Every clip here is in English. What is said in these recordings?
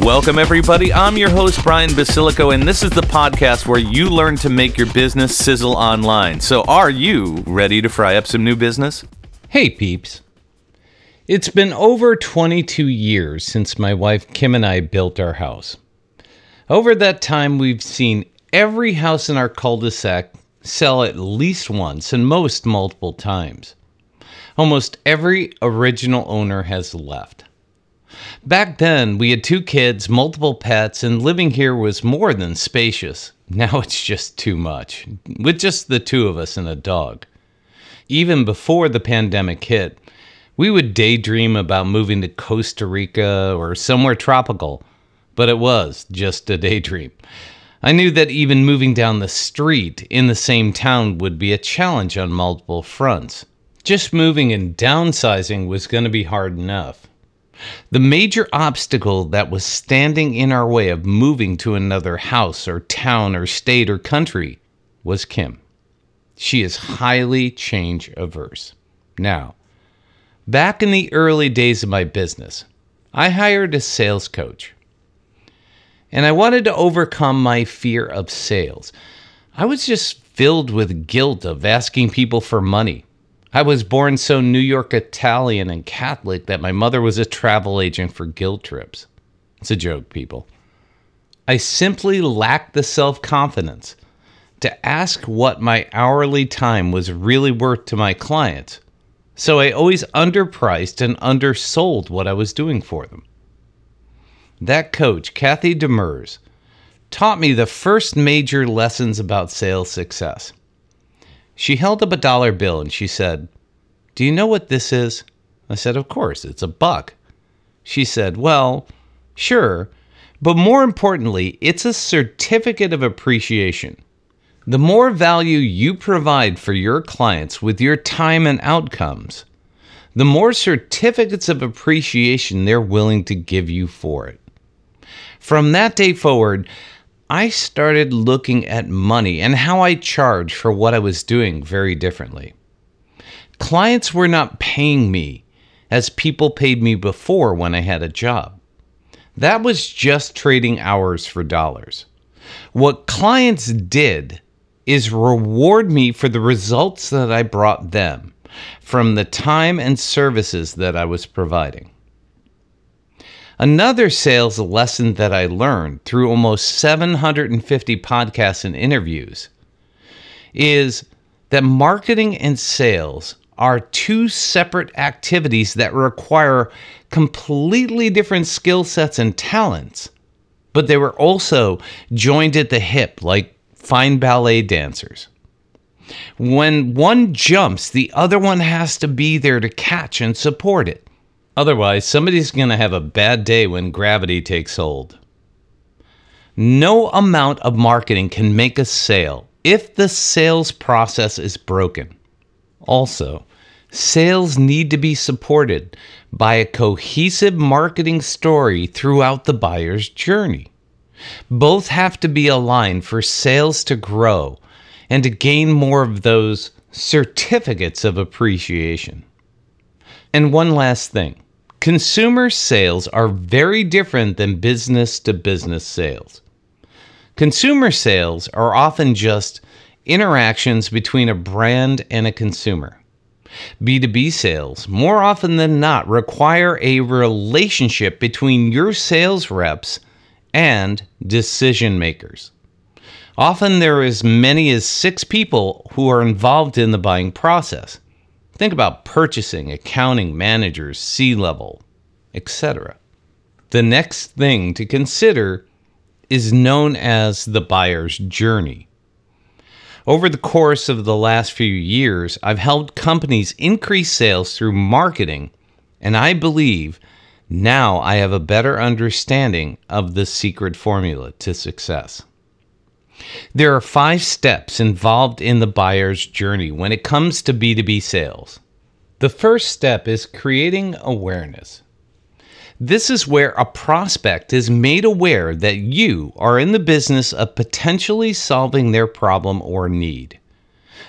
Welcome, everybody. I'm your host, Brian Basilico, and this is the podcast where you learn to make your business sizzle online. So, are you ready to fry up some new business? Hey, peeps. It's been over 22 years since my wife Kim and I built our house. Over that time, we've seen every house in our cul de sac sell at least once and most multiple times. Almost every original owner has left. Back then, we had two kids, multiple pets, and living here was more than spacious. Now it's just too much, with just the two of us and a dog. Even before the pandemic hit, we would daydream about moving to Costa Rica or somewhere tropical, but it was just a daydream. I knew that even moving down the street in the same town would be a challenge on multiple fronts. Just moving and downsizing was going to be hard enough. The major obstacle that was standing in our way of moving to another house or town or state or country was Kim. She is highly change averse. Now, back in the early days of my business, I hired a sales coach. And I wanted to overcome my fear of sales. I was just filled with guilt of asking people for money I was born so New York Italian and Catholic that my mother was a travel agent for guild trips. It's a joke, people. I simply lacked the self confidence to ask what my hourly time was really worth to my clients. So I always underpriced and undersold what I was doing for them. That coach, Kathy Demers, taught me the first major lessons about sales success. She held up a dollar bill and she said, Do you know what this is? I said, Of course, it's a buck. She said, Well, sure, but more importantly, it's a certificate of appreciation. The more value you provide for your clients with your time and outcomes, the more certificates of appreciation they're willing to give you for it. From that day forward, I started looking at money and how I charge for what I was doing very differently. Clients were not paying me as people paid me before when I had a job. That was just trading hours for dollars. What clients did is reward me for the results that I brought them from the time and services that I was providing. Another sales lesson that I learned through almost 750 podcasts and interviews is that marketing and sales are two separate activities that require completely different skill sets and talents, but they were also joined at the hip like fine ballet dancers. When one jumps, the other one has to be there to catch and support it. Otherwise, somebody's going to have a bad day when gravity takes hold. No amount of marketing can make a sale if the sales process is broken. Also, sales need to be supported by a cohesive marketing story throughout the buyer's journey. Both have to be aligned for sales to grow and to gain more of those certificates of appreciation. And one last thing Consumer sales are very different than business to business sales. Consumer sales are often just interactions between a brand and a consumer. B2B sales, more often than not, require a relationship between your sales reps and decision makers. Often there are as many as six people who are involved in the buying process. Think about purchasing, accounting, managers, C level, etc. The next thing to consider is known as the buyer's journey. Over the course of the last few years, I've helped companies increase sales through marketing, and I believe Now I have a better understanding of the secret formula to success. There are five steps involved in the buyer's journey when it comes to B2B sales. The first step is creating awareness. This is where a prospect is made aware that you are in the business of potentially solving their problem or need.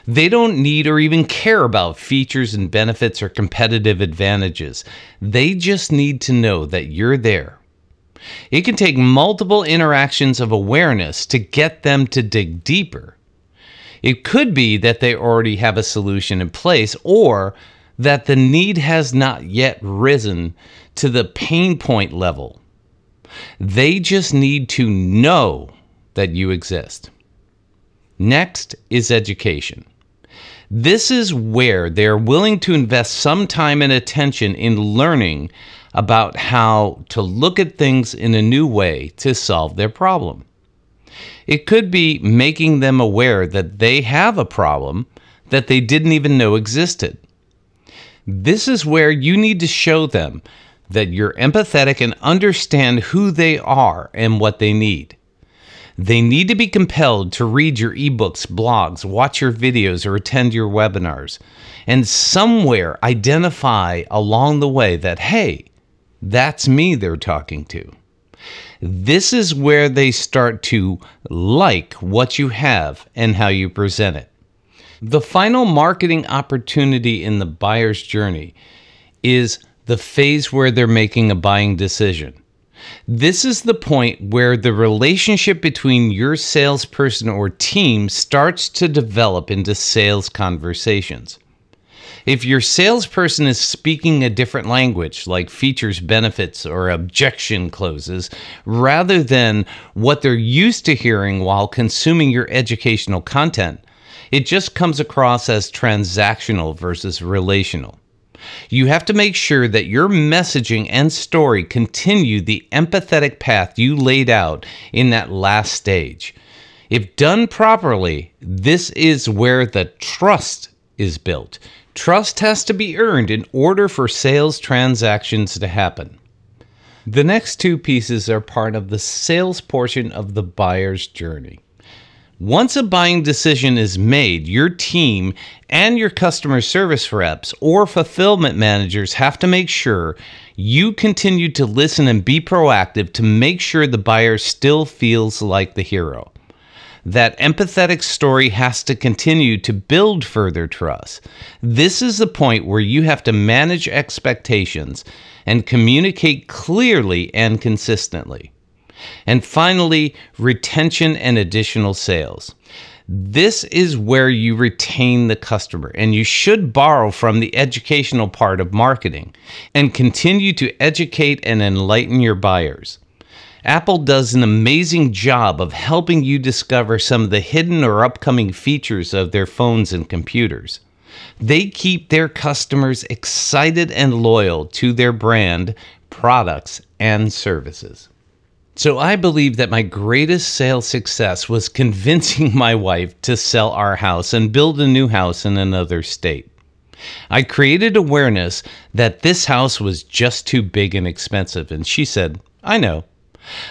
They don't need or even care about features and benefits or competitive advantages. They just need to know that you're there. It can take multiple interactions of awareness to get them to dig deeper. It could be that they already have a solution in place or that the need has not yet risen to the pain point level. They just need to know that you exist. Next is education. This is where they're willing to invest some time and attention in learning about how to look at things in a new way to solve their problem. It could be making them aware that they have a problem that they didn't even know existed. This is where you need to show them that you're empathetic and understand who they are and what they need. They need to be compelled to read your ebooks, blogs, watch your videos, or attend your webinars, and somewhere identify along the way that, hey, that's me they're talking to. This is where they start to like what you have and how you present it. The final marketing opportunity in the buyer's journey is the phase where they're making a buying decision. This is the point where the relationship between your salesperson or team starts to develop into sales conversations. If your salesperson is speaking a different language, like features, benefits, or objection closes, rather than what they're used to hearing while consuming your educational content, it just comes across as transactional versus relational. You have to make sure that your messaging and story continue the empathetic path you laid out in that last stage. If done properly, this is where the trust is built. Trust has to be earned in order for sales transactions to happen. The next two pieces are part of the sales portion of the buyer's journey. Once a buying decision is made, your team and your customer service reps or fulfillment managers have to make sure you continue to listen and be proactive to make sure the buyer still feels like the hero. That empathetic story has to continue to build further trust. This is the point where you have to manage expectations and communicate clearly and consistently. And finally, retention and additional sales. This is where you retain the customer, and you should borrow from the educational part of marketing and continue to educate and enlighten your buyers. Apple does an amazing job of helping you discover some of the hidden or upcoming features of their phones and computers. They keep their customers excited and loyal to their brand, products, and services. So I believe that my greatest sales success was convincing my wife to sell our house and build a new house in another state. I created awareness that this house was just too big and expensive, and she said, I know.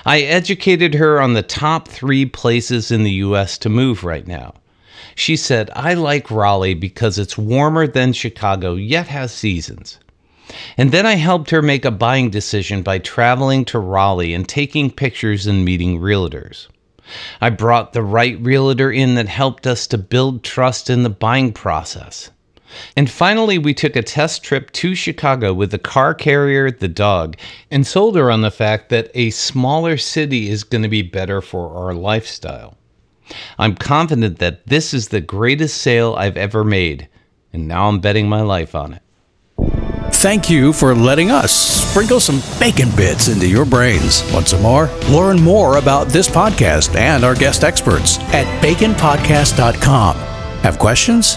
I educated her on the top three places in the U.S. to move right now. She said, I like Raleigh because it's warmer than Chicago, yet has seasons. And then I helped her make a buying decision by traveling to Raleigh and taking pictures and meeting realtors. I brought the right realtor in that helped us to build trust in the buying process. And finally, we took a test trip to Chicago with the car carrier, the dog, and sold her on the fact that a smaller city is going to be better for our lifestyle. I'm confident that this is the greatest sale I've ever made, and now I'm betting my life on it. Thank you for letting us sprinkle some bacon bits into your brains. Want some more? Learn more about this podcast and our guest experts at baconpodcast.com. Have questions?